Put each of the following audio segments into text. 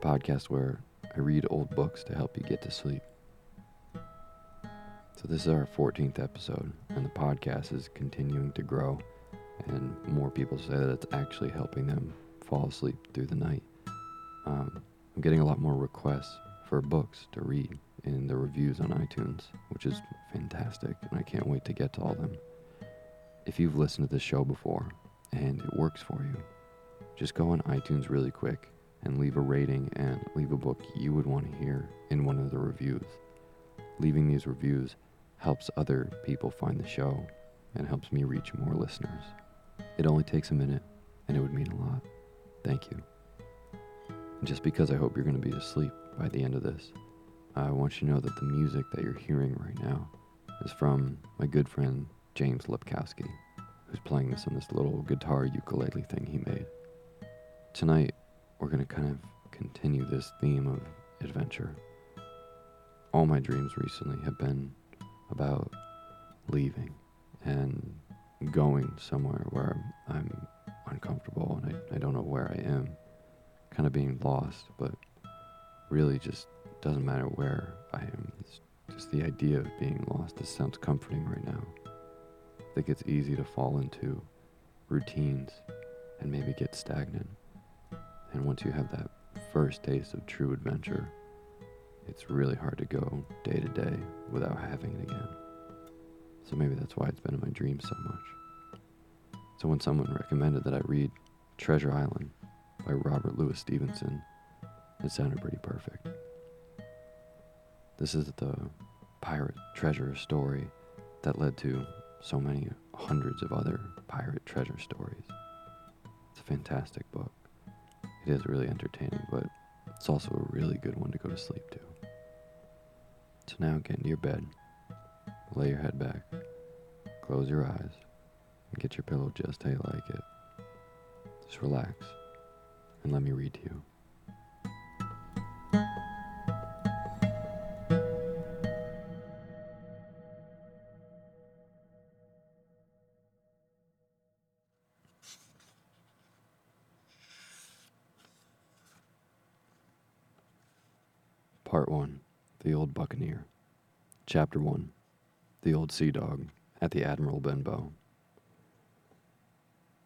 Podcast where I read old books to help you get to sleep. So, this is our 14th episode, and the podcast is continuing to grow, and more people say that it's actually helping them fall asleep through the night. Um, I'm getting a lot more requests for books to read in the reviews on iTunes, which is fantastic, and I can't wait to get to all them. If you've listened to this show before and it works for you, just go on iTunes really quick and leave a rating and leave a book you would want to hear in one of the reviews. Leaving these reviews helps other people find the show and helps me reach more listeners. It only takes a minute and it would mean a lot. Thank you. And just because I hope you're going to be asleep by the end of this, I want you to know that the music that you're hearing right now is from my good friend James Lipkowski, who's playing this on this little guitar ukulele thing he made. Tonight, we're going to kind of continue this theme of adventure. All my dreams recently have been about leaving and going somewhere where I'm uncomfortable and I, I don't know where I am. Kind of being lost, but really just doesn't matter where I am. It's just the idea of being lost. This sounds comforting right now. I think it's easy to fall into routines and maybe get stagnant. And once you have that first taste of true adventure, it's really hard to go day to day without having it again. So maybe that's why it's been in my dreams so much. So when someone recommended that I read Treasure Island by Robert Louis Stevenson, it sounded pretty perfect. This is the pirate treasure story that led to so many hundreds of other pirate treasure stories. It's a fantastic book. Is really entertaining, but it's also a really good one to go to sleep to. So now get into your bed, lay your head back, close your eyes, and get your pillow just how you like it. Just relax and let me read to you. Chapter 1 The Old Sea Dog at the Admiral Benbow.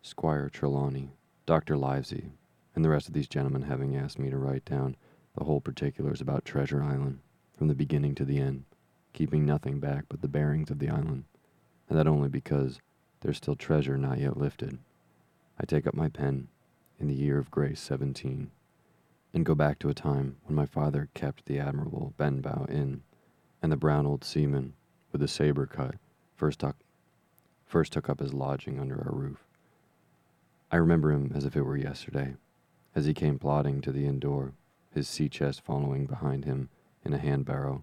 Squire Trelawney, Dr. Livesey, and the rest of these gentlemen having asked me to write down the whole particulars about Treasure Island, from the beginning to the end, keeping nothing back but the bearings of the island, and that only because there's still treasure not yet lifted. I take up my pen in the year of grace 17 and go back to a time when my father kept the admirable Benbow Inn, and the brown old seaman with the saber cut first took, first took up his lodging under our roof. I remember him as if it were yesterday, as he came plodding to the inn door, his sea chest following behind him in a hand barrow,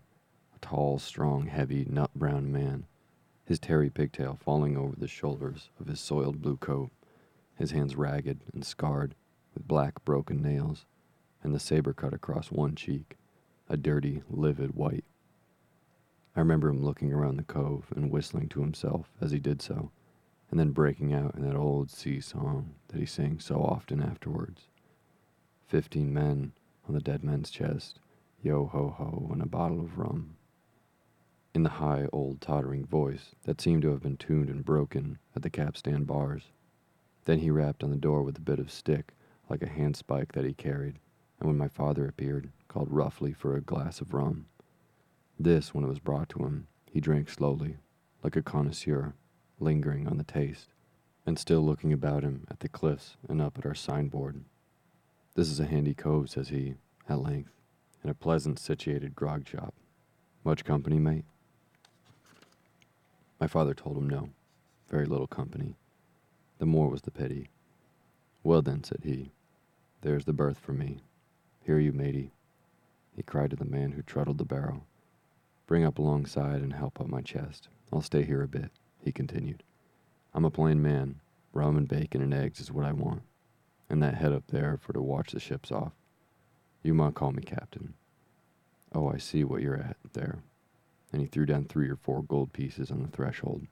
a tall, strong, heavy, nut brown man, his tarry pigtail falling over the shoulders of his soiled blue coat, his hands ragged and scarred with black broken nails and the saber cut across one cheek, a dirty, livid white. I remember him looking around the cove and whistling to himself as he did so, and then breaking out in that old sea song that he sang so often afterwards. Fifteen men on the dead man's chest, yo ho ho, and a bottle of rum. In the high, old, tottering voice that seemed to have been tuned and broken at the capstan bars. Then he rapped on the door with a bit of stick, like a handspike that he carried, and when my father appeared, called roughly for a glass of rum. This, when it was brought to him, he drank slowly, like a connoisseur, lingering on the taste, and still looking about him at the cliffs and up at our signboard. This is a handy cove, says he, at length, and a pleasant situated grog shop. Much company, mate? My father told him no, very little company. The more was the pity. Well then, said he, there's the berth for me. Here you, matey, he cried to the man who trundled the barrow. Bring up alongside and help up my chest. I'll stay here a bit, he continued. I'm a plain man. Rum and bacon and eggs is what I want. And that head up there for to watch the ships off. You might call me captain. Oh, I see what you're at there. And he threw down three or four gold pieces on the threshold.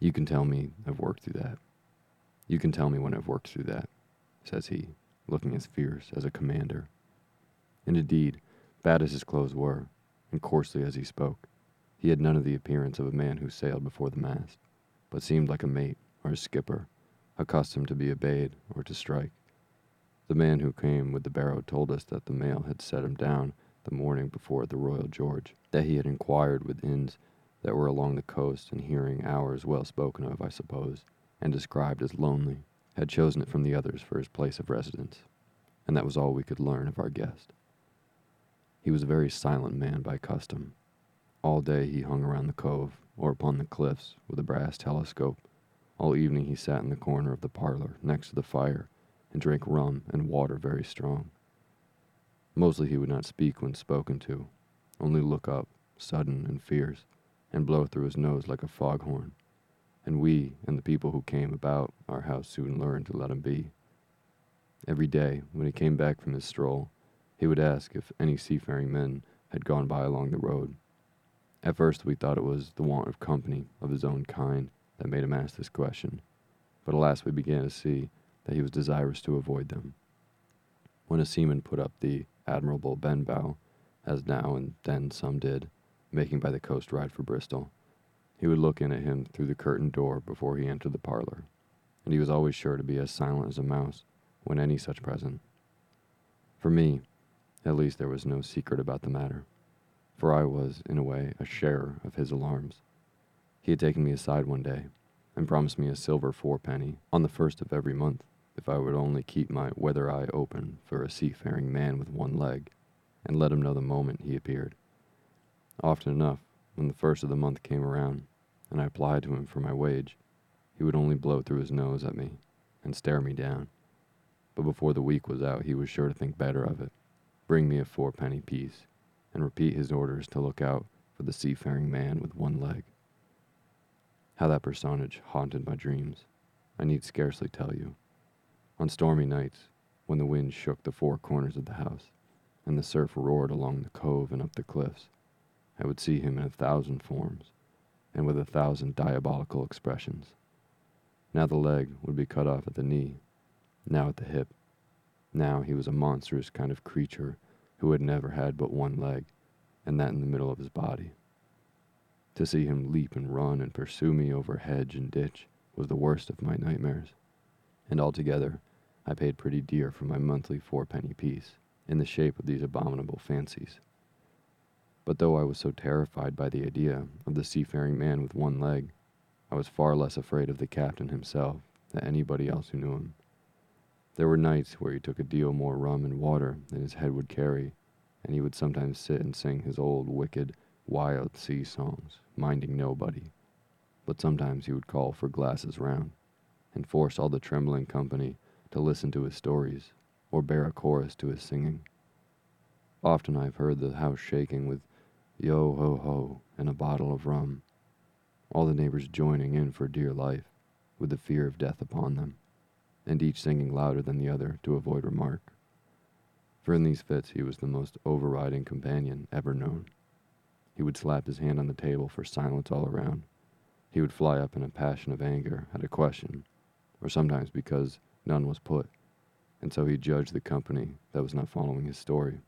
You can tell me I've worked through that. You can tell me when I've worked through that, says he, looking as fierce as a commander. And indeed, bad as his clothes were, and coarsely as he spoke, he had none of the appearance of a man who sailed before the mast, but seemed like a mate or a skipper, accustomed to be obeyed or to strike. The man who came with the barrow told us that the mail had set him down the morning before the Royal George, that he had inquired with inns that were along the coast and hearing hours well spoken of, I suppose, and described as lonely, had chosen it from the others for his place of residence, and that was all we could learn of our guest. He was a very silent man by custom. All day he hung around the cove or upon the cliffs with a brass telescope. All evening he sat in the corner of the parlor next to the fire and drank rum and water very strong. Mostly he would not speak when spoken to, only look up, sudden and fierce, and blow through his nose like a foghorn and we and the people who came about our house soon learned to let him be. Every day, when he came back from his stroll, he would ask if any seafaring men had gone by along the road. At first, we thought it was the want of company of his own kind that made him ask this question, but at last we began to see that he was desirous to avoid them. When a seaman put up the admirable Benbow, as now and then some did, making by the coast ride for Bristol, he would look in at him through the curtained door before he entered the parlor, and he was always sure to be as silent as a mouse when any such present. For me, at least, there was no secret about the matter, for I was, in a way, a sharer of his alarms. He had taken me aside one day, and promised me a silver fourpenny on the first of every month if I would only keep my weather eye open for a seafaring man with one leg, and let him know the moment he appeared. Often enough, when the first of the month came around, and I applied to him for my wage, he would only blow through his nose at me and stare me down. But before the week was out, he was sure to think better of it, bring me a fourpenny piece, and repeat his orders to look out for the seafaring man with one leg. How that personage haunted my dreams, I need scarcely tell you. On stormy nights, when the wind shook the four corners of the house, and the surf roared along the cove and up the cliffs, I would see him in a thousand forms, and with a thousand diabolical expressions. Now the leg would be cut off at the knee, now at the hip. Now he was a monstrous kind of creature who had never had but one leg, and that in the middle of his body. To see him leap and run and pursue me over hedge and ditch was the worst of my nightmares, and altogether I paid pretty dear for my monthly fourpenny piece in the shape of these abominable fancies. But though I was so terrified by the idea of the seafaring man with one leg, I was far less afraid of the captain himself than anybody else who knew him. There were nights where he took a deal more rum and water than his head would carry, and he would sometimes sit and sing his old wicked, wild sea songs, minding nobody. But sometimes he would call for glasses round, and force all the trembling company to listen to his stories or bear a chorus to his singing. Often I've heard the house shaking with yo ho ho and a bottle of rum, all the neighbors joining in for dear life, with the fear of death upon them, and each singing louder than the other to avoid remark. For in these fits he was the most overriding companion ever known. He would slap his hand on the table for silence all around. He would fly up in a passion of anger at a question, or sometimes because none was put, and so he judged the company that was not following his story.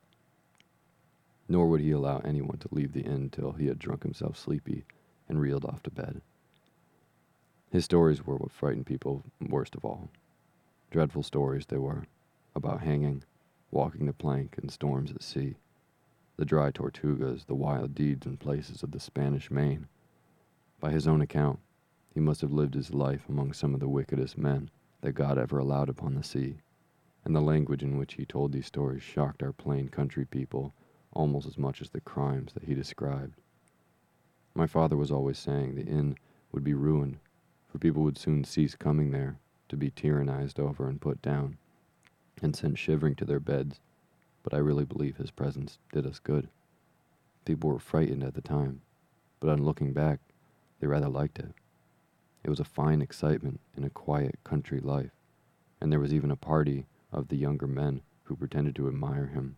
Nor would he allow anyone to leave the inn till he had drunk himself sleepy and reeled off to bed. His stories were what frightened people worst of all. Dreadful stories they were, about hanging, walking the plank, and storms at sea, the dry tortugas, the wild deeds and places of the Spanish Main. By his own account, he must have lived his life among some of the wickedest men that God ever allowed upon the sea, and the language in which he told these stories shocked our plain country people almost as much as the crimes that he described. My father was always saying the inn would be ruined, for people would soon cease coming there to be tyrannized over and put down, and sent shivering to their beds, but I really believe his presence did us good. People were frightened at the time, but on looking back, they rather liked it. It was a fine excitement in a quiet country life, and there was even a party of the younger men who pretended to admire him,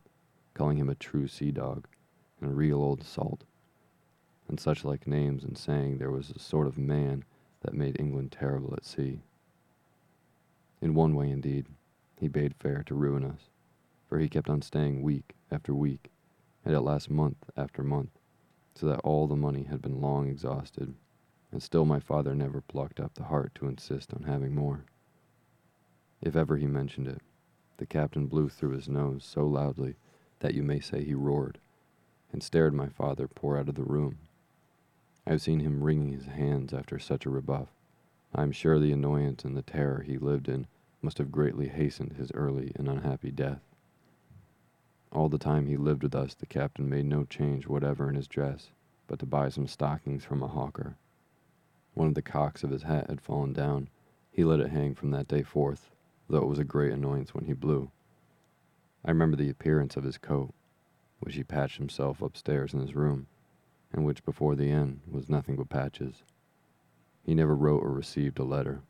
calling him a true sea dog and a real old salt, and such like names, and saying there was a sort of man that made England terrible at sea. In one way, indeed, he bade fair to ruin us, for he kept on staying week after week, and at last month after month, so that all the money had been long exhausted and still my father never plucked up the heart to insist on having more. If ever he mentioned it, the captain blew through his nose so loudly that you may say he roared, and stared my father pour out of the room. I have seen him wringing his hands after such a rebuff. I am sure the annoyance and the terror he lived in must have greatly hastened his early and unhappy death. All the time he lived with us, the captain made no change whatever in his dress, but to buy some stockings from a hawker one of the cocks of his hat had fallen down. He let it hang from that day forth, though it was a great annoyance when he blew. I remember the appearance of his coat, which he patched himself upstairs in his room, and which before the end was nothing but patches. He never wrote or received a letter,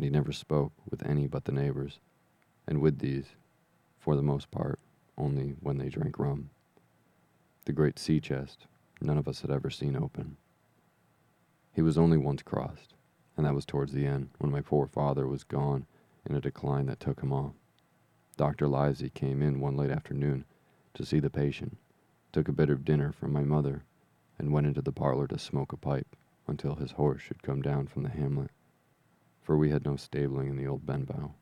and he never spoke with any but the neighbors, and with these, for the most part, only when they drank rum. The great sea chest none of us had ever seen open. He was only once crossed, and that was towards the end, when my poor father was gone in a decline that took him off. Dr. Livesey came in one late afternoon to see the patient, took a bit of dinner from my mother, and went into the parlor to smoke a pipe until his horse should come down from the hamlet, for we had no stabling in the old Benbow.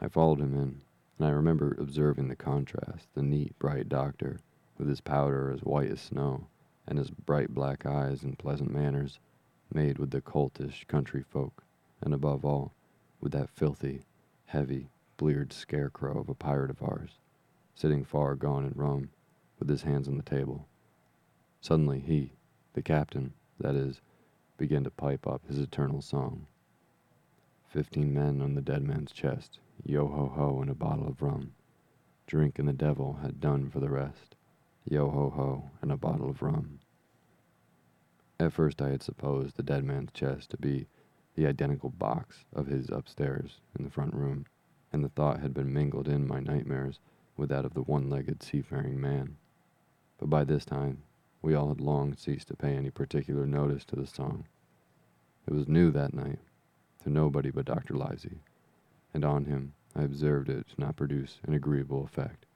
I followed him in, and I remember observing the contrast, the neat, bright doctor, with his powder as white as snow, and his bright black eyes and pleasant manners, made with the cultish country folk, and above all, with that filthy, heavy, bleared scarecrow of a pirate of ours, sitting far gone in rum, with his hands on the table. Suddenly he, the captain, that is, began to pipe up his eternal song. Fifteen men on the dead man's chest, yo ho ho, and a bottle of rum. Drink and the devil had done for the rest, yo ho ho, and a bottle of rum. At first I had supposed the dead man's chest to be the identical box of his upstairs in the front room, and the thought had been mingled in my nightmares with that of the one legged seafaring man. But by this time, we all had long ceased to pay any particular notice to the song. It was new that night, to nobody but Dr. Livesey, and on him I observed it to not produce an agreeable effect,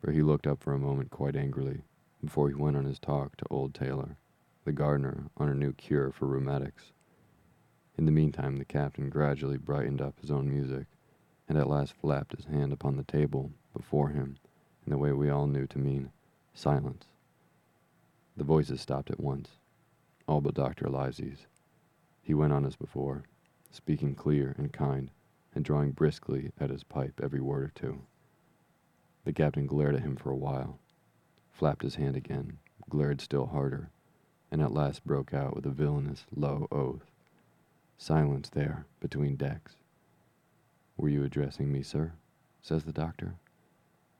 for he looked up for a moment quite angrily before he went on his talk to old Taylor, the gardener, on a new cure for rheumatics. In the meantime, the captain gradually brightened up his own music, and at last flapped his hand upon the table before him in the way we all knew to mean silence. The voices stopped at once, all but Dr. Livesey's. He went on as before, speaking clear and kind, and drawing briskly at his pipe every word or two. The captain glared at him for a while, flapped his hand again, glared still harder, and at last broke out with a villainous, low oath. Silence there, between decks. Were you addressing me, sir? says the doctor.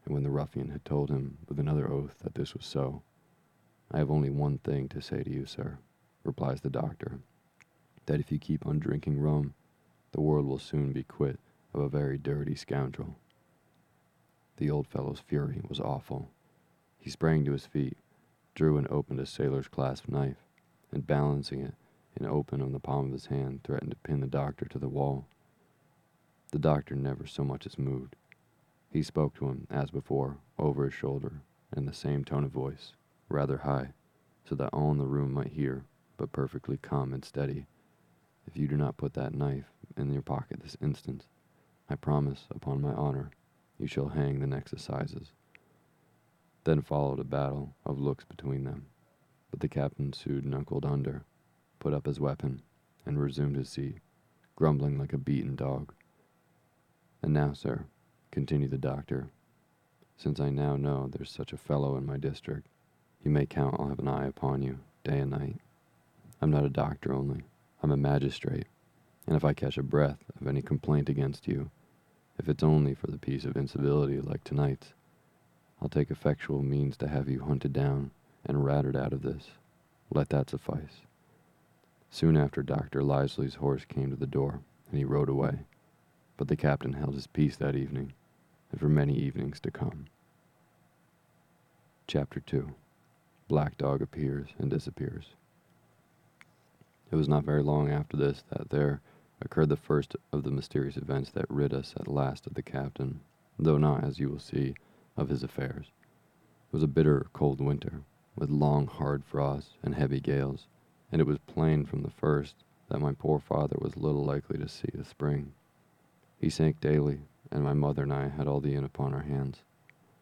And when the ruffian had told him with another oath that this was so, I have only one thing to say to you, sir, replies the doctor, that if you keep on drinking rum, the world will soon be quit of a very dirty scoundrel. The old fellow's fury was awful. He sprang to his feet, drew and opened a sailor's clasp knife, and balancing it in open on the palm of his hand, threatened to pin the doctor to the wall. The doctor never so much as moved. He spoke to him, as before, over his shoulder, in the same tone of voice, rather high, so that all in the room might hear, but perfectly calm and steady. If you do not put that knife in your pocket this instant, I promise, upon my honor, you shall hang the next assizes. Then followed a battle of looks between them, but the captain sued knuckled under, put up his weapon, and resumed his seat, grumbling like a beaten dog. And now, sir, continued the doctor, since I now know there's such a fellow in my district, you may count I'll have an eye upon you, day and night. I'm not a doctor only, I'm a magistrate, and if I catch a breath of any complaint against you, if it's only for the piece of incivility like tonight's, I'll take effectual means to have you hunted down and ratted out of this. Let that suffice. Soon after, Dr. Livesey's horse came to the door, and he rode away. But the captain held his peace that evening, and for many evenings to come. Chapter 2 Black Dog appears and disappears. It was not very long after this that there occurred the first of the mysterious events that rid us at last of the captain, though not, as you will see, of his affairs. It was a bitter, cold winter, with long, hard frosts and heavy gales, and it was plain from the first that my poor father was little likely to see the spring. He sank daily, and my mother and I had all the inn upon our hands,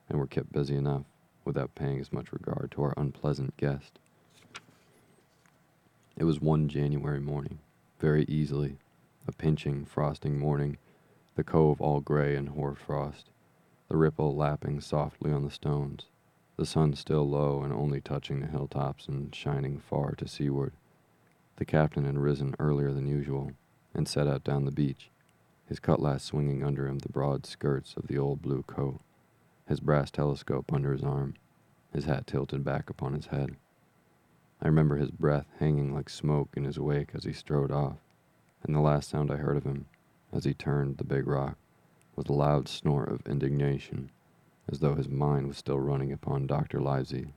and were kept busy enough without paying as much regard to our unpleasant guest. It was one January morning, very easily, a pinching, frosting morning, the cove all gray and hoar frost, the ripple lapping softly on the stones, the sun still low and only touching the hilltops and shining far to seaward. The captain had risen earlier than usual and set out down the beach, his cutlass swinging under him the broad skirts of the old blue coat, his brass telescope under his arm, his hat tilted back upon his head. I remember his breath hanging like smoke in his wake as he strode off, and the last sound I heard of him, as he turned the big rock, was a loud snort of indignation, as though his mind was still running upon Dr. Livesey.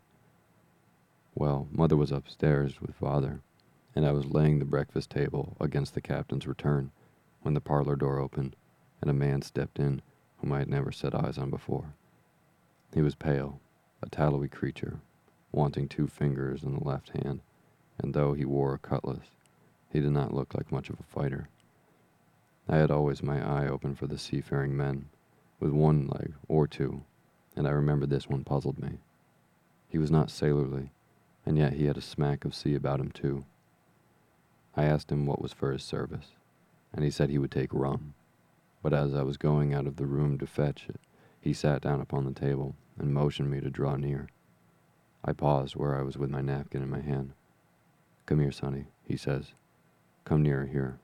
Well, mother was upstairs with father, and I was laying the breakfast table against the captain's return when the parlor door opened, and a man stepped in whom I had never set eyes on before. He was pale, a tallowy creature, wanting two fingers in the left hand, and though he wore a cutlass, he did not look like much of a fighter. I had always my eye open for the seafaring men, with one leg or two, and I remember this one puzzled me. He was not sailorly, and yet he had a smack of sea about him too. I asked him what was for his service, and he said he would take rum. But as I was going out of the room to fetch it, he sat down upon the table and motioned me to draw near. I paused where I was with my napkin in my hand. Come here, Sonny, he says. Come nearer here.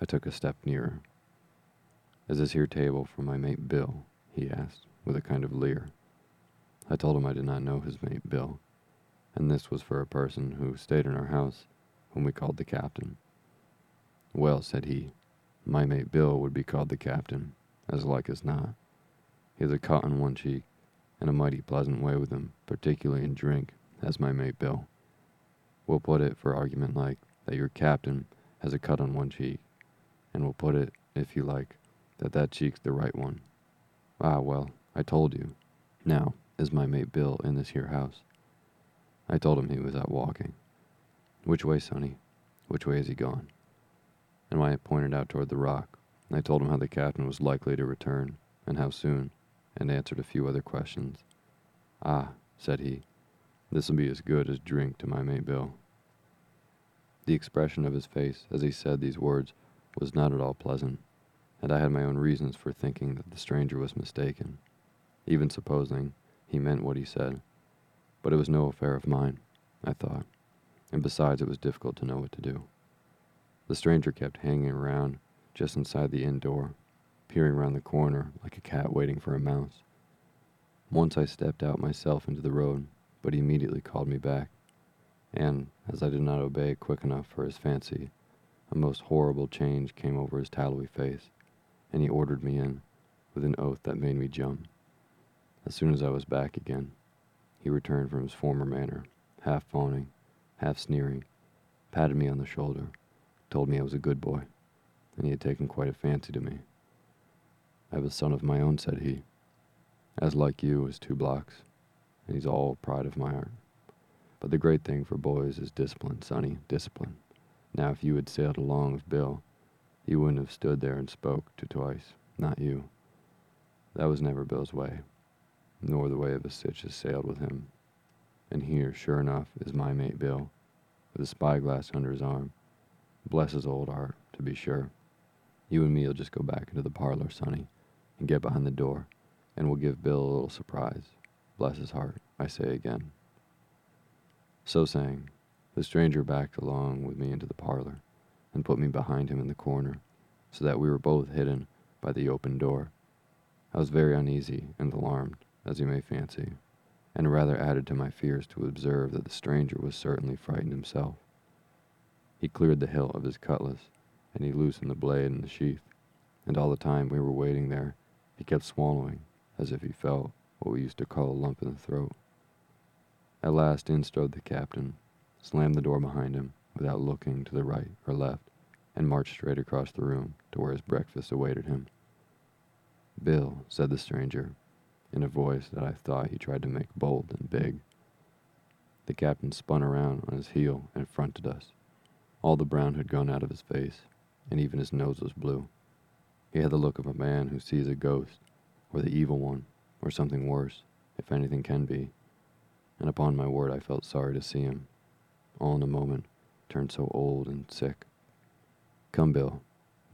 I took a step nearer. Is this here table for my mate Bill? he asked, with a kind of leer. I told him I did not know his mate Bill, and this was for a person who stayed in our house, whom we called the captain. Well, said he, my mate Bill would be called the captain, as like as not. He has a cut on one cheek, and a mighty pleasant way with him, particularly in drink, as my mate Bill. We'll put it, for argument like, that your captain has a cut on one cheek, and we'll put it, if you like, that that cheek's the right one. Ah, well, I told you. Now, is my mate Bill in this here house? I told him he was out walking. Which way, Sonny? Which way has he gone? And I pointed out toward the rock, I told him how the captain was likely to return, and how soon, and answered a few other questions. Ah, said he, this'll be as good as drink to my mate Bill. The expression of his face as he said these words was not at all pleasant, and I had my own reasons for thinking that the stranger was mistaken, even supposing he meant what he said. But it was no affair of mine, I thought, and besides, it was difficult to know what to do. The stranger kept hanging around just inside the inn door, peering round the corner like a cat waiting for a mouse. Once I stepped out myself into the road, but he immediately called me back, and, as I did not obey quick enough for his fancy, a most horrible change came over his tallowy face, and he ordered me in, with an oath that made me jump. As soon as I was back again, he returned from his former manner, half fawning, half sneering, patted me on the shoulder, told me I was a good boy, and he had taken quite a fancy to me. I have a son of my own, said he, as like you as two blocks, and he's all pride of my heart. But the great thing for boys is discipline, sonny, discipline. Now, if you had sailed along with Bill, you wouldn't have stood there and spoke to twice, not you. That was never Bill's way, nor the way of a stitch has sailed with him. And here, sure enough, is my mate Bill, with a spyglass under his arm. Bless his old heart, to be sure. You and me'll just go back into the parlor, Sonny, and get behind the door, and we'll give Bill a little surprise. Bless his heart, I say again. So saying, the stranger backed along with me into the parlor, and put me behind him in the corner, so that we were both hidden by the open door. I was very uneasy and alarmed, as you may fancy, and rather added to my fears to observe that the stranger was certainly frightened himself. He cleared the hilt of his cutlass, and he loosened the blade in the sheath, and all the time we were waiting there, he kept swallowing, as if he felt what we used to call a lump in the throat. At last in strode the captain, slammed the door behind him without looking to the right or left, and marched straight across the room to where his breakfast awaited him. Bill, said the stranger, in a voice that I thought he tried to make bold and big. The captain spun around on his heel and fronted us. All the brown had gone out of his face, and even his nose was blue. He had the look of a man who sees a ghost, or the evil one, or something worse, if anything can be. And upon my word, I felt sorry to see him, all in a moment, turned so old and sick. Come, Bill,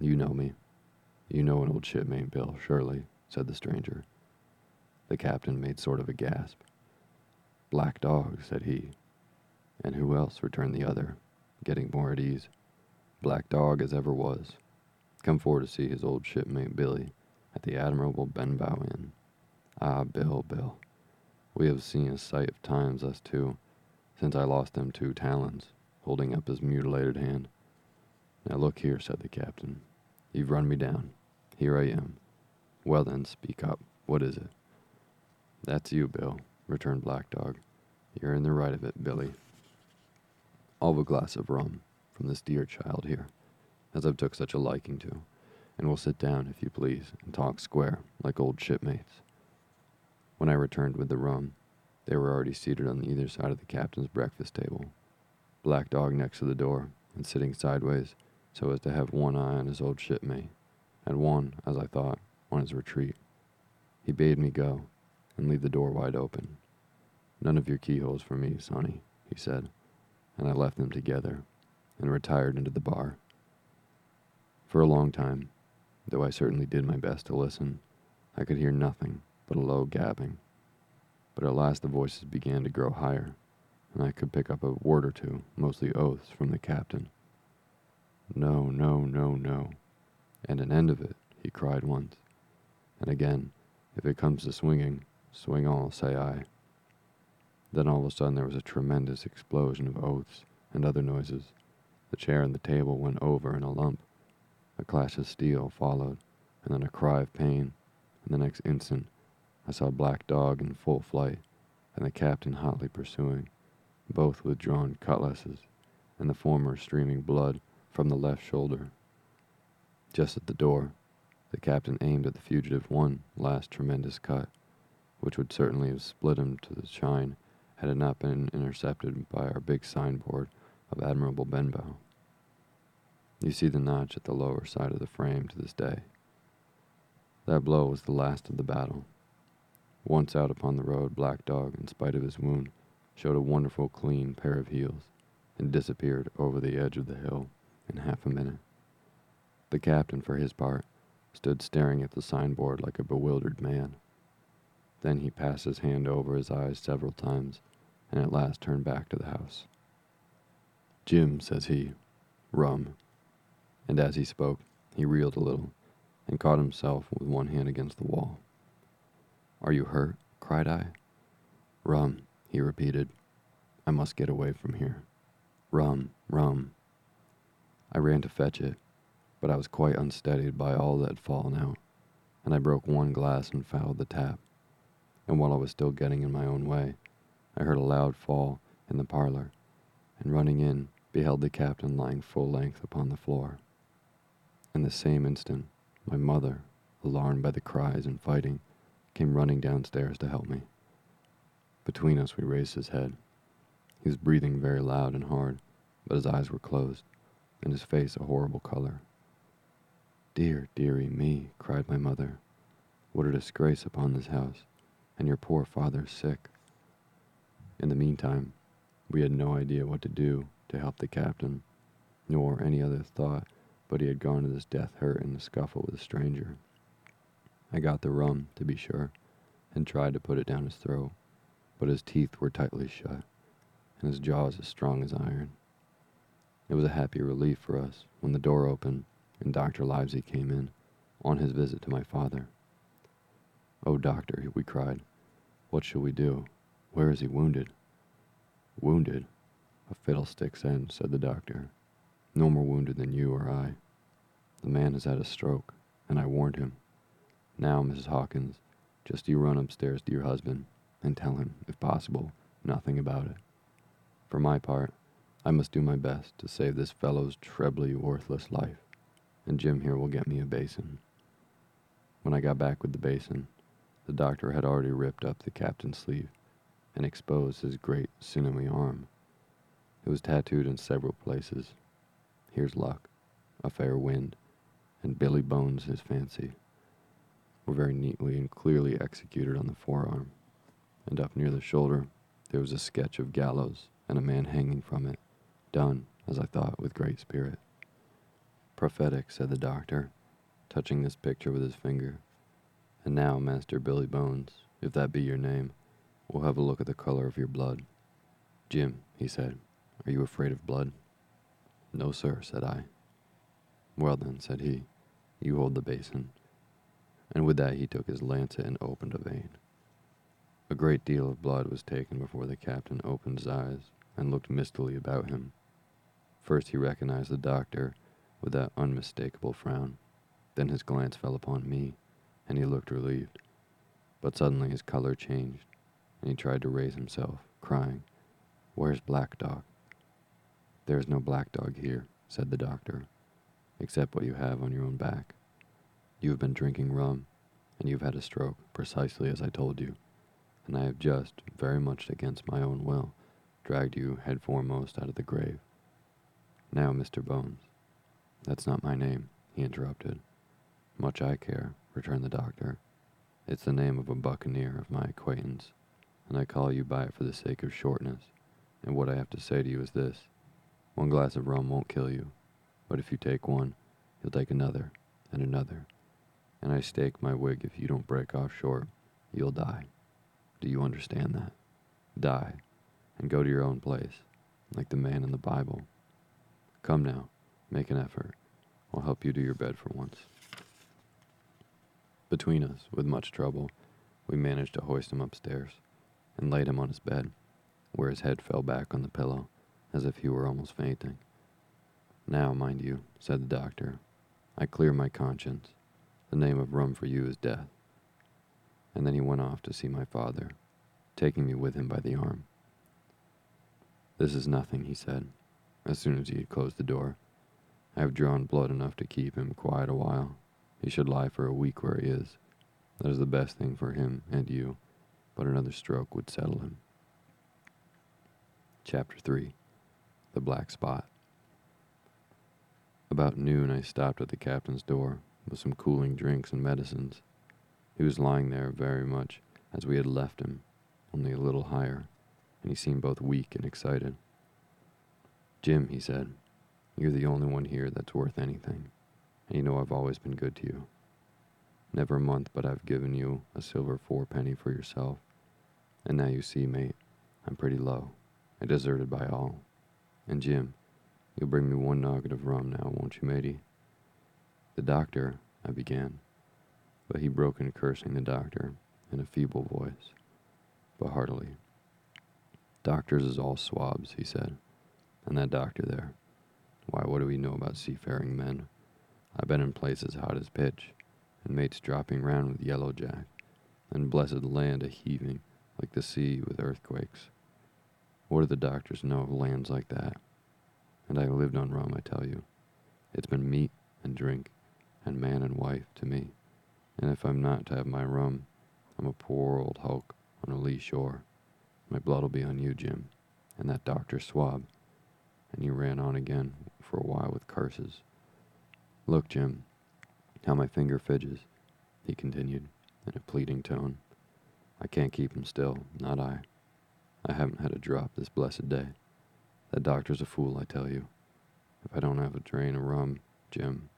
you know me. You know an old shipmate, Bill, surely, said the stranger. The captain made sort of a gasp. Black dog, said he. And who else? returned the other, getting more at ease. Black dog as ever was. Come forward to see his old shipmate Billy at the admirable Benbow Inn. Ah, Bill, Bill, we have seen a sight of times, us two, since I lost them two talons, holding up his mutilated hand. Now look here, said the captain. You've run me down. Here I am. Well then, speak up. What is it? That's you, Bill, returned Black Dog. You're in the right of it, Billy. I'll have a glass of rum from this dear child here, as I've took such a liking to, and we'll sit down, if you please, and talk square, like old shipmates. When I returned with the rum, they were already seated on either side of the captain's breakfast table. Black Dog next to the door, and sitting sideways, so as to have one eye on his old shipmate, and one, as I thought, on his retreat. He bade me go, and leave the door wide open. None of your keyholes for me, Sonny, he said, and I left them together, and retired into the bar. For a long time, though I certainly did my best to listen, I could hear nothing but a low gabbing. But at last the voices began to grow higher, and I could pick up a word or two, mostly oaths, from the captain. No, no, no, no, and an end of it, he cried once. And again, if it comes to swinging, swing all, say I. Then all of a sudden there was a tremendous explosion of oaths and other noises. The chair and the table went over in a lump. A clash of steel followed, and then a cry of pain. And the next instant, I saw a Black Dog in full flight, and the captain hotly pursuing, both with drawn cutlasses, and the former streaming blood from the left shoulder. Just at the door, the captain aimed at the fugitive one last tremendous cut, which would certainly have split him to the chine had it not been intercepted by our big signboard of Admirable Benbow. You see the notch at the lower side of the frame to this day. That blow was the last of the battle. Once out upon the road, Black Dog, in spite of his wound, showed a wonderful clean pair of heels and disappeared over the edge of the hill in half a minute. The captain, for his part, stood staring at the signboard like a bewildered man. Then he passed his hand over his eyes several times and at last turned back to the house. Jim, says he, rum. And as he spoke, he reeled a little and caught himself with one hand against the wall. Are you hurt? cried I. Rum, he repeated. I must get away from here. Rum, rum. I ran to fetch it, but I was quite unsteadied by all that had fallen out, and I broke one glass and fouled the tap. And while I was still getting in my own way, I heard a loud fall in the parlor, and running in, beheld the captain lying full length upon the floor. In the same instant, my mother, alarmed by the cries and fighting, came running downstairs to help me. Between us, we raised his head. He was breathing very loud and hard, but his eyes were closed, and his face a horrible color. Dear, dearie me, cried my mother. What a disgrace upon this house, and your poor father sick. In the meantime, we had no idea what to do to help the captain, nor any other thought but he had gone to his death hurt in the scuffle with a stranger. I got the rum, to be sure, and tried to put it down his throat, but his teeth were tightly shut, and his jaws as strong as iron. It was a happy relief for us when the door opened and Dr. Livesey came in on his visit to my father. Oh, doctor, we cried, what shall we do? Where is he wounded? Wounded? A fiddlestick's end, said the doctor. No more wounded than you or I. The man has had a stroke, and I warned him. Now, Mrs. Hawkins, just you run upstairs to your husband and tell him, if possible, nothing about it. For my part, I must do my best to save this fellow's trebly worthless life and Jim here will get me a basin. When I got back with the basin, the doctor had already ripped up the captain's sleeve and exposed his great sinewy arm. It was tattooed in several places. Here's luck, a fair wind, and Billy Bones his fancy were very neatly and clearly executed on the forearm, and up near the shoulder there was a sketch of gallows and a man hanging from it, done, as I thought, with great spirit. Prophetic, said the doctor, touching this picture with his finger. And now, Master Billy Bones, if that be your name, we'll have a look at the color of your blood. Jim, he said, are you afraid of blood? No, sir, said I. Well then, said he, you hold the basin. And with that he took his lancet and opened a vein. A great deal of blood was taken before the captain opened his eyes and looked mistily about him. First he recognized the doctor with that unmistakable frown. Then his glance fell upon me, and he looked relieved. But suddenly his color changed, and he tried to raise himself, crying, Where's Black Dog? There is no black dog here, said the doctor, except what you have on your own back. You have been drinking rum, and you've had a stroke, precisely as I told you, and I have just, very much against my own will, dragged you head foremost out of the grave. Now, Mr. Bones, that's not my name, he interrupted. Much I care, returned the doctor. It's the name of a buccaneer of my acquaintance, and I call you by it for the sake of shortness. And what I have to say to you is this One glass of rum won't kill you, but if you take one, you'll take another and another. And I stake my wig if you don't break off short, you'll die. Do you understand that? Die and go to your own place, like the man in the Bible. Come now, make an effort. I'll help you to your bed for once. Between us, with much trouble, we managed to hoist him upstairs and laid him on his bed, where his head fell back on the pillow as if he were almost fainting. Now, mind you, said the doctor, I clear my conscience. The name of rum for you is death. And then he went off to see my father, taking me with him by the arm. This is nothing, he said, as soon as he had closed the door. I have drawn blood enough to keep him quiet a while. He should lie for a week where he is. That is the best thing for him and you, but another stroke would settle him. Chapter 3 The Black Spot About noon, I stopped at the captain's door with some cooling drinks and medicines. He was lying there very much as we had left him, only a little higher, and he seemed both weak and excited. Jim, he said, you're the only one here that's worth anything, and you know I've always been good to you. Never a month but I've given you a silver fourpenny for yourself, and now you see, mate, I'm pretty low, and deserted by all. And Jim, you'll bring me one nugget of rum now, won't you, matey? The doctor, I began, but he broke in cursing the doctor in a feeble voice, but heartily. Doctors is all swabs, he said, and that doctor there. Why, what do we know about seafaring men? I've been in places hot as pitch, and mates dropping round with yellow jack, and blessed land a heaving like the sea with earthquakes. What do the doctors know of lands like that? And I lived on rum, I tell you. It's been meat and drink and man and wife to me. And if I'm not to have my rum, I'm a poor old hulk on a lee shore. My blood'll be on you, Jim, and that doctor swab. And he ran on again for a while with curses. Look, Jim, how my finger fidges, he continued in a pleading tone. I can't keep him still, not I. I haven't had a drop this blessed day. That doctor's a fool, I tell you. If I don't have a drain of rum, Jim,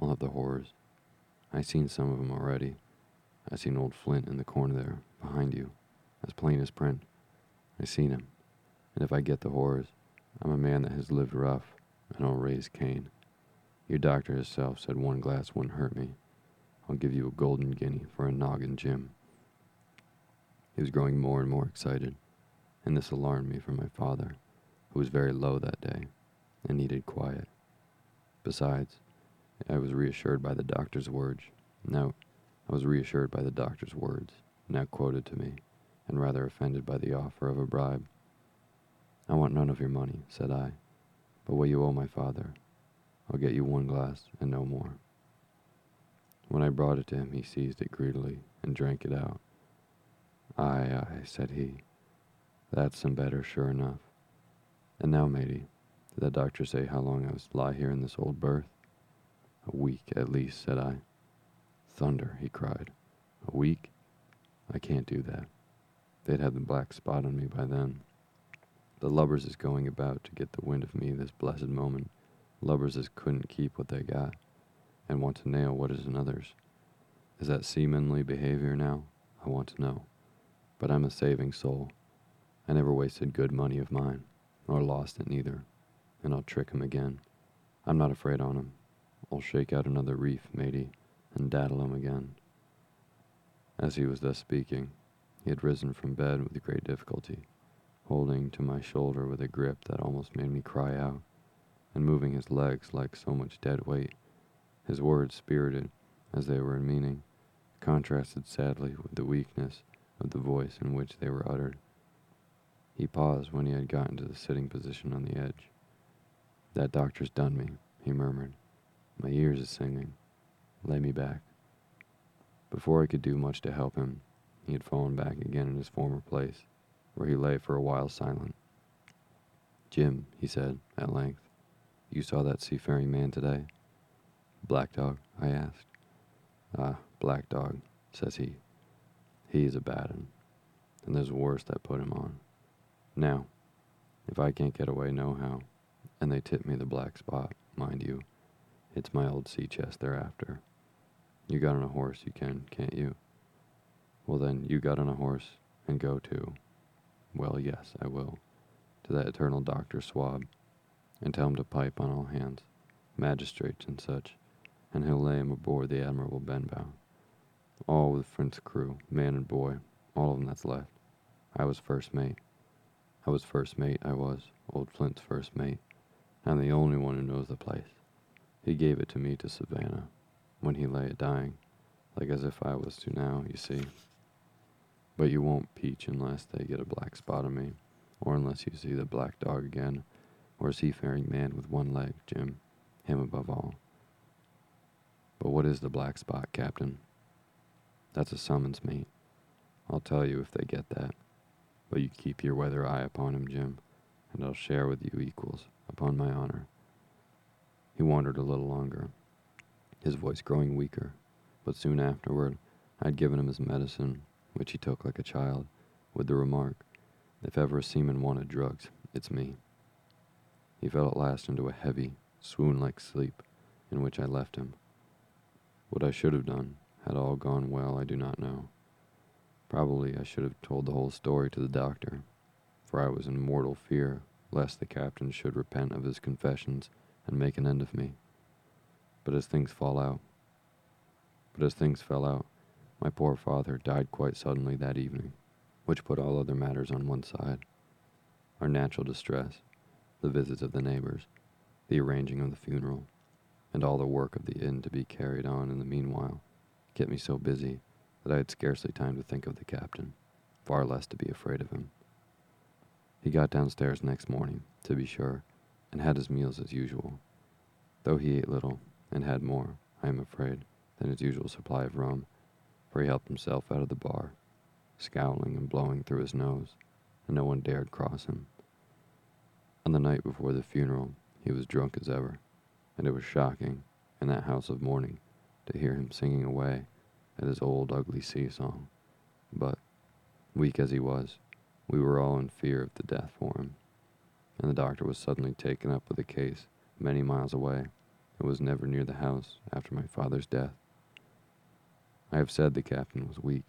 I'll have the horrors. I seen some of 'em already. I seen old Flint in the corner there, behind you, as plain as print. I seen him, and if I get the horrors, I'm a man that has lived rough, and I'll raise Cain. Your doctor himself said one glass wouldn't hurt me. I'll give you a golden guinea for a noggin, Jim. He was growing more and more excited, and this alarmed me for my father, who was very low that day and needed quiet. Besides, I was reassured by the doctor's words. No, I was reassured by the doctor's words, now quoted to me, and rather offended by the offer of a bribe. I want none of your money, said I, but what you owe my father. I'll get you one glass and no more. When I brought it to him, he seized it greedily and drank it out. Aye, aye, said he. That's some better, sure enough. And now, matey, did that doctor say how long I was to lie here in this old berth? A week at least, said I. Thunder, he cried. A week? I can't do that. They'd have the black spot on me by then. The lubbers is going about to get the wind of me this blessed moment. Lubbers is couldn't keep what they got, and want to nail what is another's. Is that seamanly behavior now? I want to know. But I'm a saving soul. I never wasted good money of mine, nor lost it neither, and I'll trick him again. I'm not afraid on him. I'll shake out another reef, matey, and daddle him again. As he was thus speaking, he had risen from bed with great difficulty, holding to my shoulder with a grip that almost made me cry out, and moving his legs like so much dead weight. His words, spirited as they were in meaning, contrasted sadly with the weakness of the voice in which they were uttered. He paused when he had gotten to the sitting position on the edge. That doctor's done me, he murmured. My ears is singing. Lay me back. Before I could do much to help him, he had fallen back again in his former place, where he lay for a while silent. Jim, he said, at length, you saw that seafaring man today? Black Dog, I asked. Ah, Black Dog, says he. He's a bad un, and there's worse that put him on. Now, if I can't get away nohow, and they tip me the black spot, mind you. It's my old sea chest they're after. You got on a horse, you can, can't you? Well, then, you got on a horse and go to. Well, yes, I will. To that eternal Dr. Swab, and tell him to pipe on all hands, magistrates and such, and he'll lay him aboard the Admiral Benbow. All with Flint's crew, man and boy, all of 'em that's left. I was first mate. I was first mate, I was, old Flint's first mate. I'm the only one who knows the place. He gave it to me to Savannah when he lay a dying, like as if I was to now, you see. But you won't peach unless they get a black spot on me, or unless you see the black dog again, or a seafaring man with one leg, Jim, him above all. But what is the black spot, Captain? That's a summons, mate. I'll tell you if they get that. But you keep your weather eye upon him, Jim, and I'll share with you equals, upon my honor. He wandered a little longer, his voice growing weaker, but soon afterward I had given him his medicine, which he took like a child, with the remark, If ever a seaman wanted drugs, it's me. He fell at last into a heavy, swoon like sleep, in which I left him. What I should have done, had all gone well, I do not know. Probably I should have told the whole story to the doctor, for I was in mortal fear lest the captain should repent of his confessions and make an end of me. But as things fall out, but as things fell out, my poor father died quite suddenly that evening, which put all other matters on one side. Our natural distress, the visits of the neighbors, the arranging of the funeral, and all the work of the inn to be carried on in the meanwhile, kept me so busy that I had scarcely time to think of the captain, far less to be afraid of him. He got downstairs next morning, to be sure, and had his meals as usual, though he ate little, and had more, I am afraid, than his usual supply of rum, for he helped himself out of the bar, scowling and blowing through his nose, and no one dared cross him. On the night before the funeral, he was drunk as ever, and it was shocking, in that house of mourning, to hear him singing away at his old ugly sea song. But, weak as he was, we were all in fear of the death for him, and the doctor was suddenly taken up with a case many miles away and was never near the house after my father's death. I have said the captain was weak,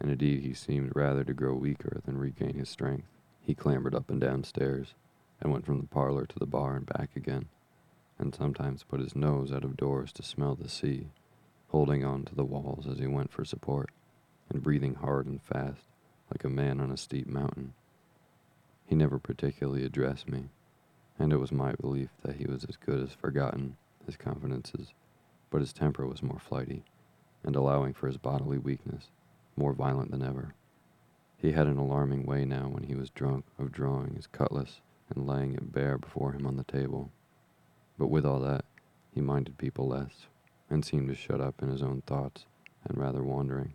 and indeed he seemed rather to grow weaker than regain his strength. He clambered up and down stairs, and went from the parlor to the bar and back again, and sometimes put his nose out of doors to smell the sea holding on to the walls as he went for support, and breathing hard and fast, like a man on a steep mountain. He never particularly addressed me, and it was my belief that he was as good as forgotten his confidences, but his temper was more flighty, and allowing for his bodily weakness, more violent than ever. He had an alarming way now when he was drunk of drawing his cutlass and laying it bare before him on the table. But with all that, he minded people less, and seemed to shut up in his own thoughts and rather wandering.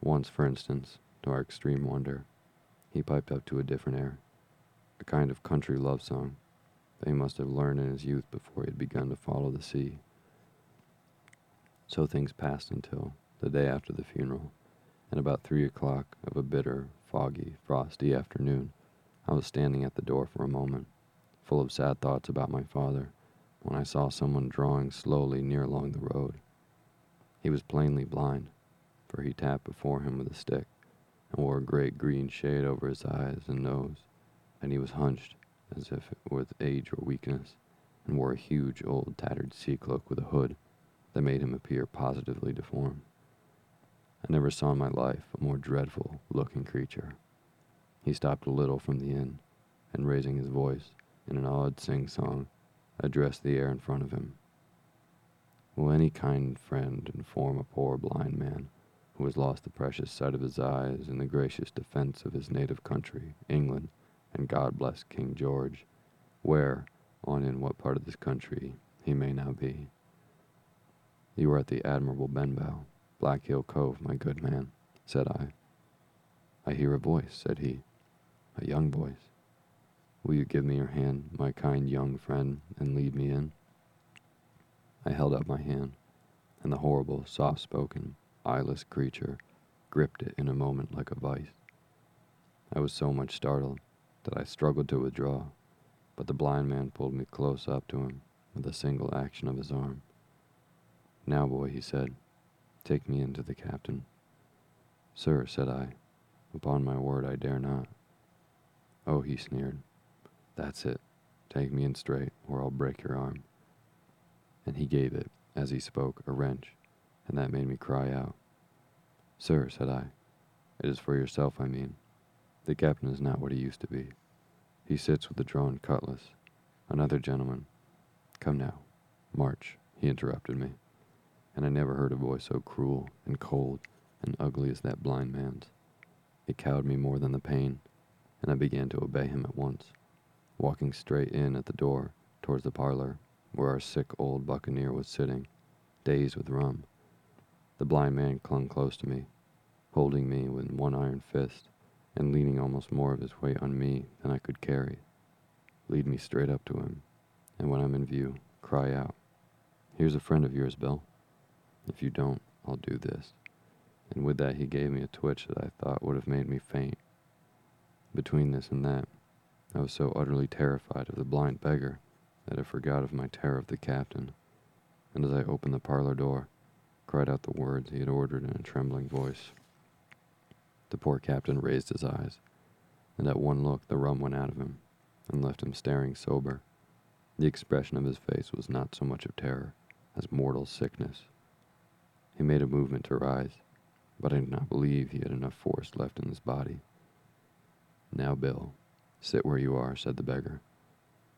Once, for instance, to our extreme wonder, he piped up to a different air, a kind of country love song that he must have learned in his youth before he had begun to follow the sea. So things passed until the day after the funeral, and about three o'clock of a bitter, foggy, frosty afternoon, I was standing at the door for a moment, full of sad thoughts about my father when I saw someone drawing slowly near along the road. He was plainly blind, for he tapped before him with a stick and wore a great green shade over his eyes and nose, and he was hunched as if with age or weakness, and wore a huge old tattered sea cloak with a hood that made him appear positively deformed. I never saw in my life a more dreadful looking creature. He stopped a little from the inn, and raising his voice in an odd sing song, addressed the air in front of him. Will any kind friend inform a poor blind man who has lost the precious sight of his eyes in the gracious defense of his native country, England, and God bless King George, where, on in what part of this country, he may now be? You are at the Admiral Benbow, Black Hill Cove, my good man, said I. I hear a voice, said he, a young voice. Will you give me your hand, my kind young friend, and lead me in? I held out my hand, and the horrible, soft spoken, eyeless creature gripped it in a moment like a vice. I was so much startled that I struggled to withdraw, but the blind man pulled me close up to him with a single action of his arm. Now, boy, he said, take me in to the captain. Sir, said I, upon my word I dare not. Oh, he sneered, that's it. Take me in straight, or I'll break your arm. And he gave it, as he spoke, a wrench, and that made me cry out. Sir, said I, it is for yourself, I mean. The captain is not what he used to be. He sits with a drawn cutlass. Another gentleman. Come now, march, he interrupted me, and I never heard a voice so cruel and cold and ugly as that blind man's. It cowed me more than the pain, and I began to obey him at once, walking straight in at the door towards the parlor where our sick old buccaneer was sitting, dazed with rum. The blind man clung close to me, holding me with one iron fist and leaning almost more of his weight on me than I could carry. Lead me straight up to him, and when I'm in view, cry out, Here's a friend of yours, Bill. If you don't, I'll do this. And with that, he gave me a twitch that I thought would have made me faint. Between this and that, I was so utterly terrified of the blind beggar that I forgot of my terror of the captain, and as I opened the parlor door, cried out the words he had ordered in a trembling voice. The poor captain raised his eyes, and at one look the rum went out of him and left him staring sober. The expression of his face was not so much of terror as mortal sickness. He made a movement to rise, but I did not believe he had enough force left in his body. Now, Bill, sit where you are, said the beggar.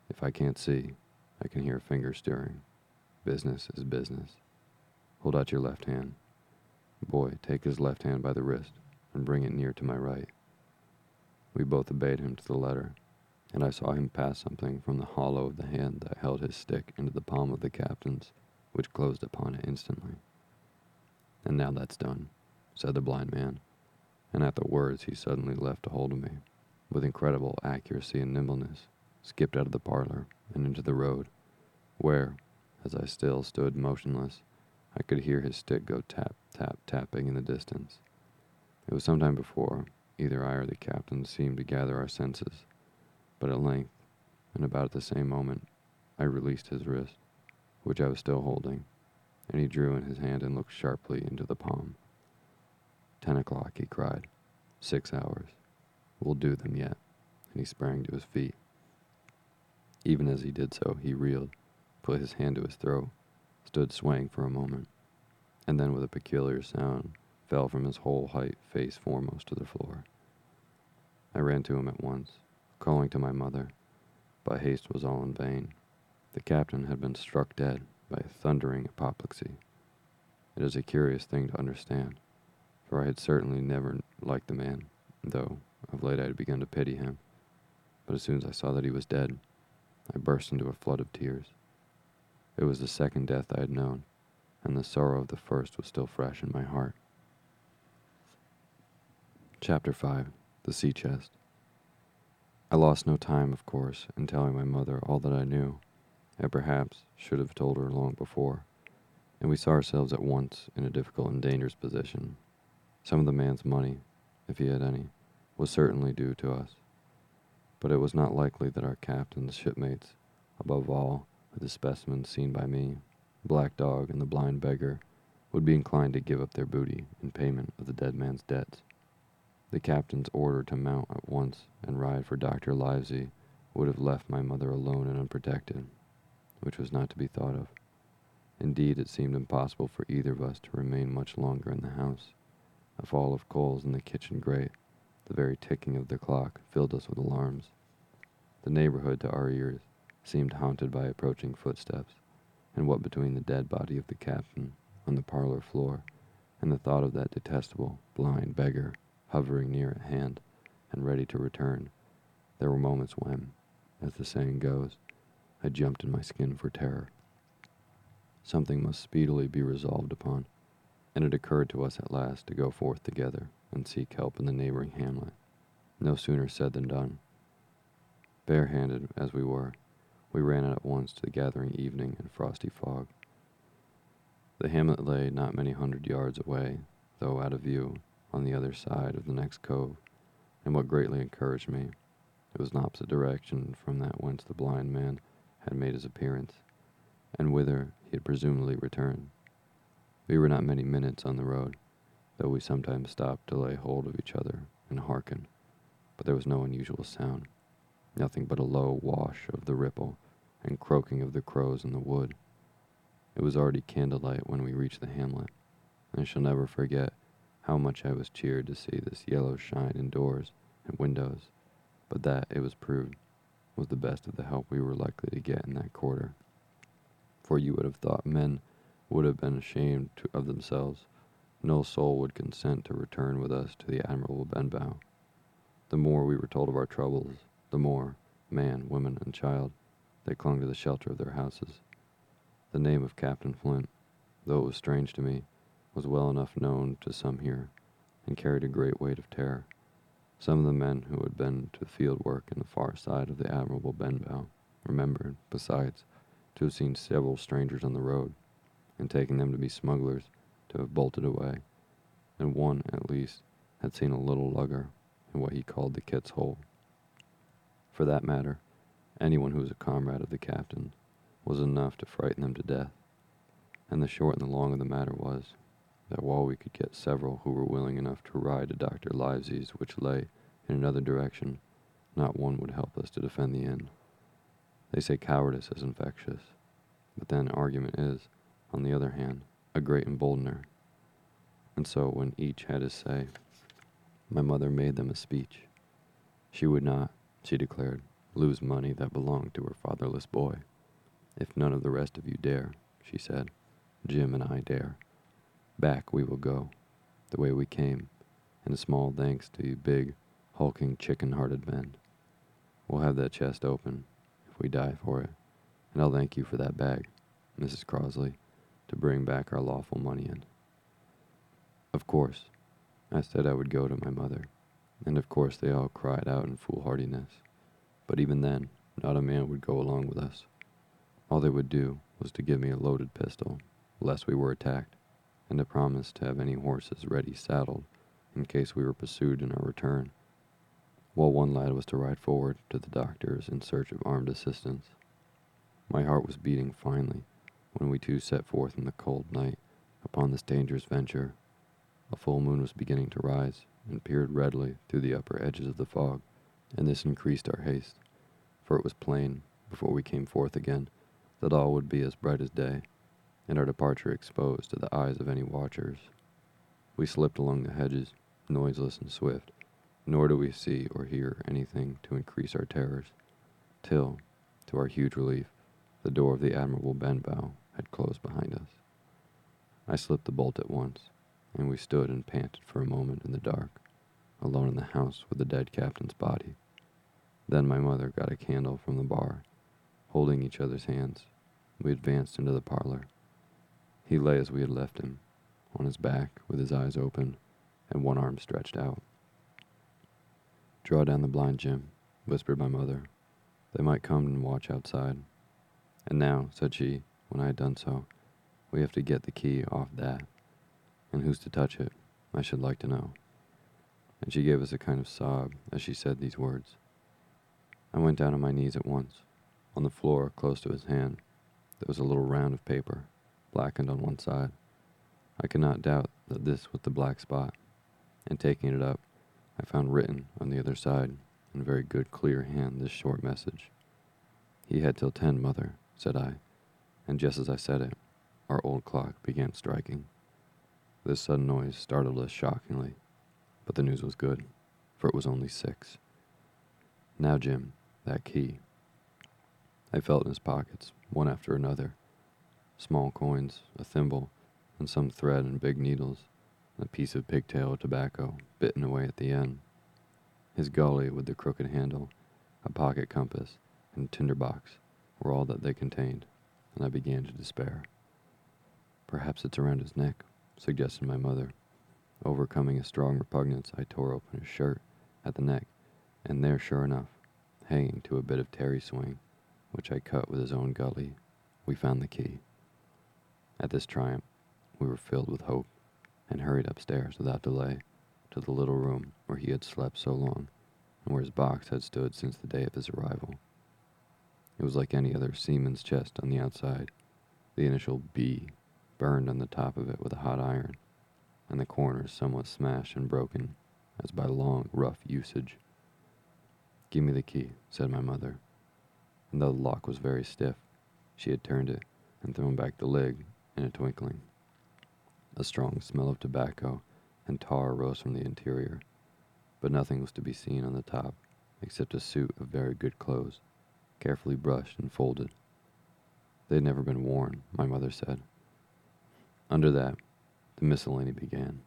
If I can't see, I can hear fingers stirring. Business is business. Hold out your left hand. Boy, take his left hand by the wrist and bring it near to my right. We both obeyed him to the letter, and I saw him pass something from the hollow of the hand that held his stick into the palm of the captain's, which closed upon it instantly. And now that's done, said the blind man, and at the words he suddenly left a hold of me, with incredible accuracy and nimbleness, skipped out of the parlor and into the road, where, as I still stood motionless, I could hear his stick go tap, tap, tapping in the distance. It was some time before either I or the captain seemed to gather our senses, but at length, and about at the same moment, I released his wrist, which I was still holding, and he drew in his hand and looked sharply into the palm. Ten o'clock, he cried. Six hours. We'll do them yet. And he sprang to his feet. Even as he did so, he reeled, put his hand to his throat, stood swaying for a moment, and then with a peculiar sound fell from his whole height face foremost to the floor. I ran to him at once, calling to my mother, but haste was all in vain. The captain had been struck dead by a thundering apoplexy. It is a curious thing to understand, for I had certainly never liked the man, though of late I had begun to pity him. But as soon as I saw that he was dead, I burst into a flood of tears. It was the second death I had known, and the sorrow of the first was still fresh in my heart. Chapter 5 The Sea Chest. I lost no time, of course, in telling my mother all that I knew. I perhaps should have told her long before, and we saw ourselves at once in a difficult and dangerous position. Some of the man's money, if he had any, was certainly due to us, but it was not likely that our captain's shipmates, above all the specimens seen by me, Black Dog and the blind beggar, would be inclined to give up their booty in payment of the dead man's debts. The captain's order to mount at once and ride for Dr. Livesey would have left my mother alone and unprotected, which was not to be thought of. Indeed, it seemed impossible for either of us to remain much longer in the house. A fall of coals in the kitchen grate, the very ticking of the clock, filled us with alarms. The neighborhood, to our ears, seemed haunted by approaching footsteps, and what between the dead body of the captain on the parlor floor and the thought of that detestable, blind beggar hovering near at hand and ready to return. There were moments when, as the saying goes, I jumped in my skin for terror. Something must speedily be resolved upon, and it occurred to us at last to go forth together and seek help in the neighboring hamlet. No sooner said than done. Barehanded as we were, we ran out at once to the gathering evening and frosty fog. The hamlet lay not many hundred yards away, though out of view, on the other side of the next cove, and what greatly encouraged me, It was an opposite direction from that whence the blind man had made his appearance, and whither he had presumably returned. We were not many minutes on the road, though we sometimes stopped to lay hold of each other and hearken, but there was no unusual sound, nothing but a low wash of the ripple and croaking of the crows in the wood. It was already candlelight when we reached the hamlet, and I shall never forget how much I was cheered to see this yellow shine in doors and windows, but that, it was proved, was the best of the help we were likely to get in that quarter. For you would have thought men would have been ashamed to, of themselves. No soul would consent to return with us to the Admiral Benbow. The more we were told of our troubles, the more, man, woman, and child, they clung to the shelter of their houses. The name of Captain Flint, though it was strange to me, was well enough known to some here, and carried a great weight of terror. Some of the men who had been to field work in the far side of the Admiral Benbow remembered, besides, to have seen several strangers on the road, and taking them to be smugglers, to have bolted away, and one, at least, had seen a little lugger in what he called the Kit's Hole. For that matter, anyone who was a comrade of the captain was enough to frighten them to death, and the short and the long of the matter was that while we could get several who were willing enough to ride to Dr. Livesey's, which lay in another direction, not one would help us to defend the inn. They say cowardice is infectious, but then argument is, on the other hand, a great emboldener. And so when each had his say, my mother made them a speech. She would not, she declared, lose money that belonged to her fatherless boy. If none of the rest of you dare, she said, Jim and I dare. Back we will go, the way we came, and a small thanks to you big, hulking, chicken-hearted men. We'll have that chest open, if we die for it, and I'll thank you for that bag, Mrs. Crossley, to bring back our lawful money in. Of course, I said I would go to my mother, and of course they all cried out in foolhardiness. But even then, not a man would go along with us. All they would do was to give me a loaded pistol, lest we were attacked and a promise to have any horses ready saddled in case we were pursued in our return, while one lad was to ride forward to the doctor's in search of armed assistance. My heart was beating finely when we two set forth in the cold night upon this dangerous venture. A full moon was beginning to rise and peered redly through the upper edges of the fog, and this increased our haste, for it was plain, before we came forth again, that all would be as bright as day and our departure exposed to the eyes of any watchers. We slipped along the hedges, noiseless and swift, nor do we see or hear anything to increase our terrors, till, to our huge relief, the door of the Admiral Benbow had closed behind us. I slipped the bolt at once, and we stood and panted for a moment in the dark, alone in the house with the dead captain's body. Then my mother got a candle from the bar. Holding each other's hands, we advanced into the parlor. He lay as we had left him, on his back with his eyes open and one arm stretched out. Draw down the blind, Jim, whispered my mother. They might come and watch outside. And now, said she, when I had done so, we have to get the key off that. And who's to touch it, I should like to know. And she gave us a kind of sob as she said these words. I went down on my knees at once. On the floor, close to his hand, there was a little round of paper blackened on one side. I could not doubt that this was the black spot, and taking it up, I found written on the other side, in very good, clear hand, this short message. He had till ten, mother, said I, and just as I said it, our old clock began striking. This sudden noise startled us shockingly, but the news was good, for it was only six. Now, Jim, that key. I felt in his pockets, one after another, small coins, a thimble, and some thread and big needles, and a piece of pigtail tobacco bitten away at the end. His gully with the crooked handle, a pocket compass, and tinder box were all that they contained, and I began to despair. Perhaps it's around his neck, suggested my mother. Overcoming a strong repugnance, I tore open his shirt at the neck, and there, sure enough, hanging to a bit of terry swing, which I cut with his own gully, we found the key. At this triumph, we were filled with hope and hurried upstairs without delay to the little room where he had slept so long and where his box had stood since the day of his arrival. It was like any other seaman's chest on the outside, the initial B burned on the top of it with a hot iron, and the corners somewhat smashed and broken, as by long, rough usage. Give me the key, said my mother, and though the lock was very stiff, she had turned it and thrown back the lid in a twinkling. A strong smell of tobacco and tar rose from the interior, but nothing was to be seen on the top except a suit of very good clothes, carefully brushed and folded. They had never been worn, my mother said. Under that, the miscellany began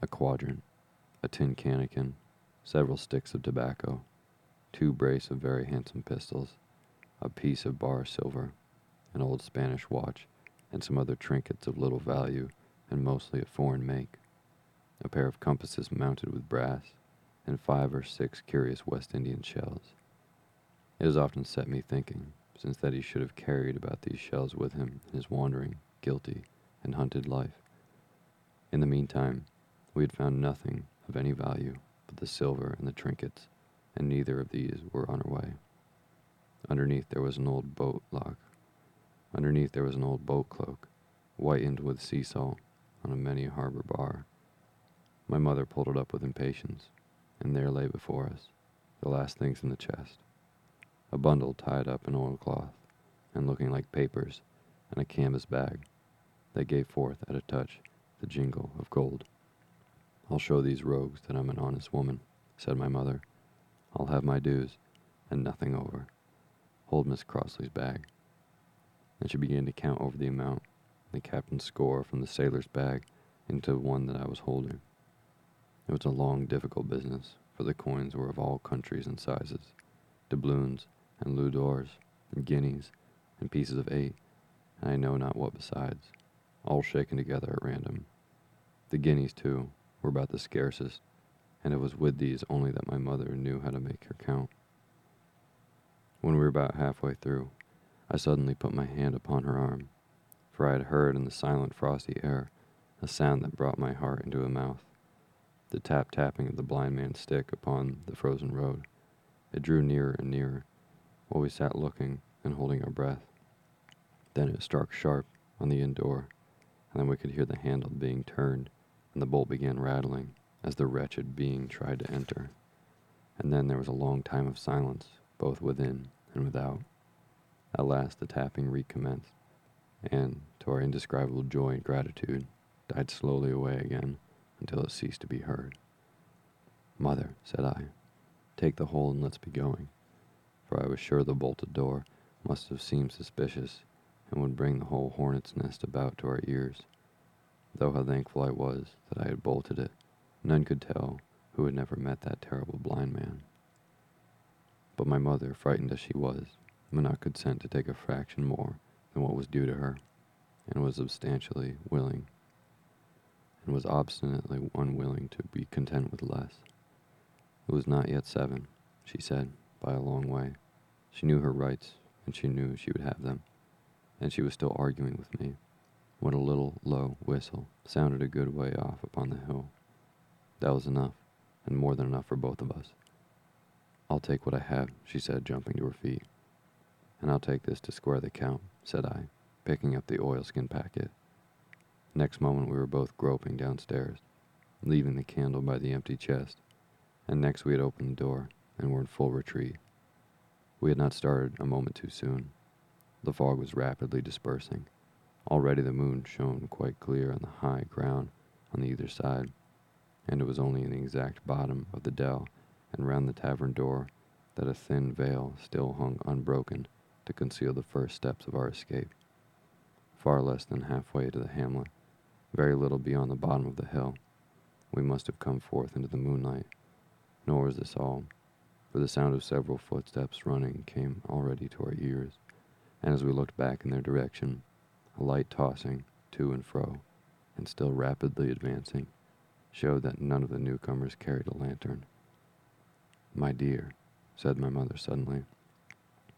a quadrant, a tin cannikin, several sticks of tobacco, two brace of very handsome pistols, a piece of bar silver, an old Spanish watch, and some other trinkets of little value and mostly of foreign make, a pair of compasses mounted with brass, and five or six curious West Indian shells. It has often set me thinking, since that he should have carried about these shells with him in his wandering, guilty, and hunted life. In the meantime, we had found nothing of any value but the silver and the trinkets, and neither of these were on our way. Underneath there was an old boat lock. Underneath there was an old boat cloak, whitened with sea salt, on a many harbor bar. My mother pulled it up with impatience, and there lay before us the last things in the chest a bundle tied up in oilcloth and looking like papers, and a canvas bag that gave forth at a touch the jingle of gold. I'll show these rogues that I'm an honest woman, said my mother. I'll have my dues, and nothing over. Hold Miss Crossley's bag. And she began to count over the amount, the captain's score from the sailor's bag into one that I was holding. It was a long, difficult business, for the coins were of all countries and sizes doubloons and louis d'ors, and guineas and pieces of eight, and I know not what besides, all shaken together at random. The guineas, too, were about the scarcest, and it was with these only that my mother knew how to make her count. When we were about halfway through, I suddenly put my hand upon her arm, for I had heard in the silent frosty air a sound that brought my heart into a mouth the tap tapping of the blind man's stick upon the frozen road. It drew nearer and nearer, while we sat looking and holding our breath. Then it struck sharp on the inn door, and then we could hear the handle being turned, and the bolt began rattling as the wretched being tried to enter. And then there was a long time of silence, both within and without. At last the tapping recommenced, and, to our indescribable joy and gratitude, died slowly away again until it ceased to be heard. Mother, said I, take the whole and let's be going, for I was sure the bolted door must have seemed suspicious and would bring the whole hornet's nest about to our ears. Though how thankful I was that I had bolted it, none could tell who had never met that terrible blind man. But my mother, frightened as she was, would not consent to take a fraction more than what was due to her, and was substantially willing and was obstinately unwilling to be content with less. It was not yet seven, she said, by a long way. She knew her rights, and she knew she would have them, and she was still arguing with me when a little low whistle sounded a good way off upon the hill. That was enough, and more than enough for both of us. I'll take what I have, she said, jumping to her feet. And I'll take this to square the count, said I, picking up the oilskin packet Next moment, we were both groping downstairs, leaving the candle by the empty chest, and next we had opened the door and were in full retreat. We had not started a moment too soon. The fog was rapidly dispersing. Already the moon shone quite clear on the high ground on either side, and it was only in the exact bottom of the dell and round the tavern door that a thin veil still hung unbroken to conceal the first steps of our escape. Far less than halfway to the hamlet, very little beyond the bottom of the hill. We must have come forth into the moonlight. Nor was this all, for the sound of several footsteps running came already to our ears, and as we looked back in their direction, a light tossing to and fro, and still rapidly advancing, showed that none of the newcomers carried a lantern. My dear, said my mother suddenly,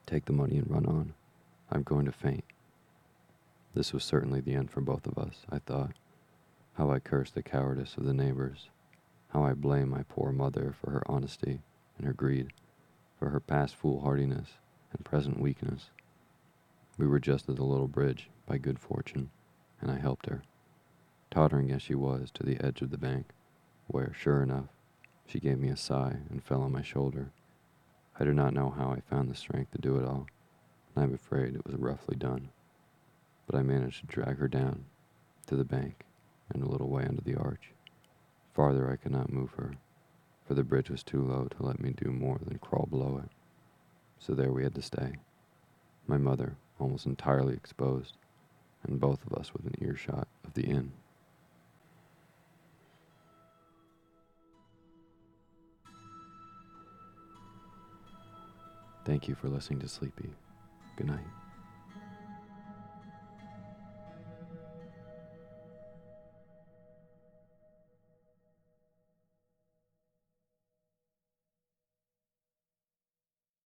take the money and run on. I'm going to faint. This was certainly the end for both of us, I thought. How I cursed the cowardice of the neighbors. How I blamed my poor mother for her honesty and her greed, for her past foolhardiness and present weakness. We were just at the little bridge, by good fortune, and I helped her, tottering as she was to the edge of the bank, where, sure enough, she gave me a sigh and fell on my shoulder. I do not know how I found the strength to do it all, and I'm afraid it was roughly done. But I managed to drag her down to the bank and a little way under the arch. Farther I could not move her, for the bridge was too low to let me do more than crawl below it. So there we had to stay. My mother, almost entirely exposed, and both of us within earshot of the inn. Thank you for listening to Sleepy. Good night.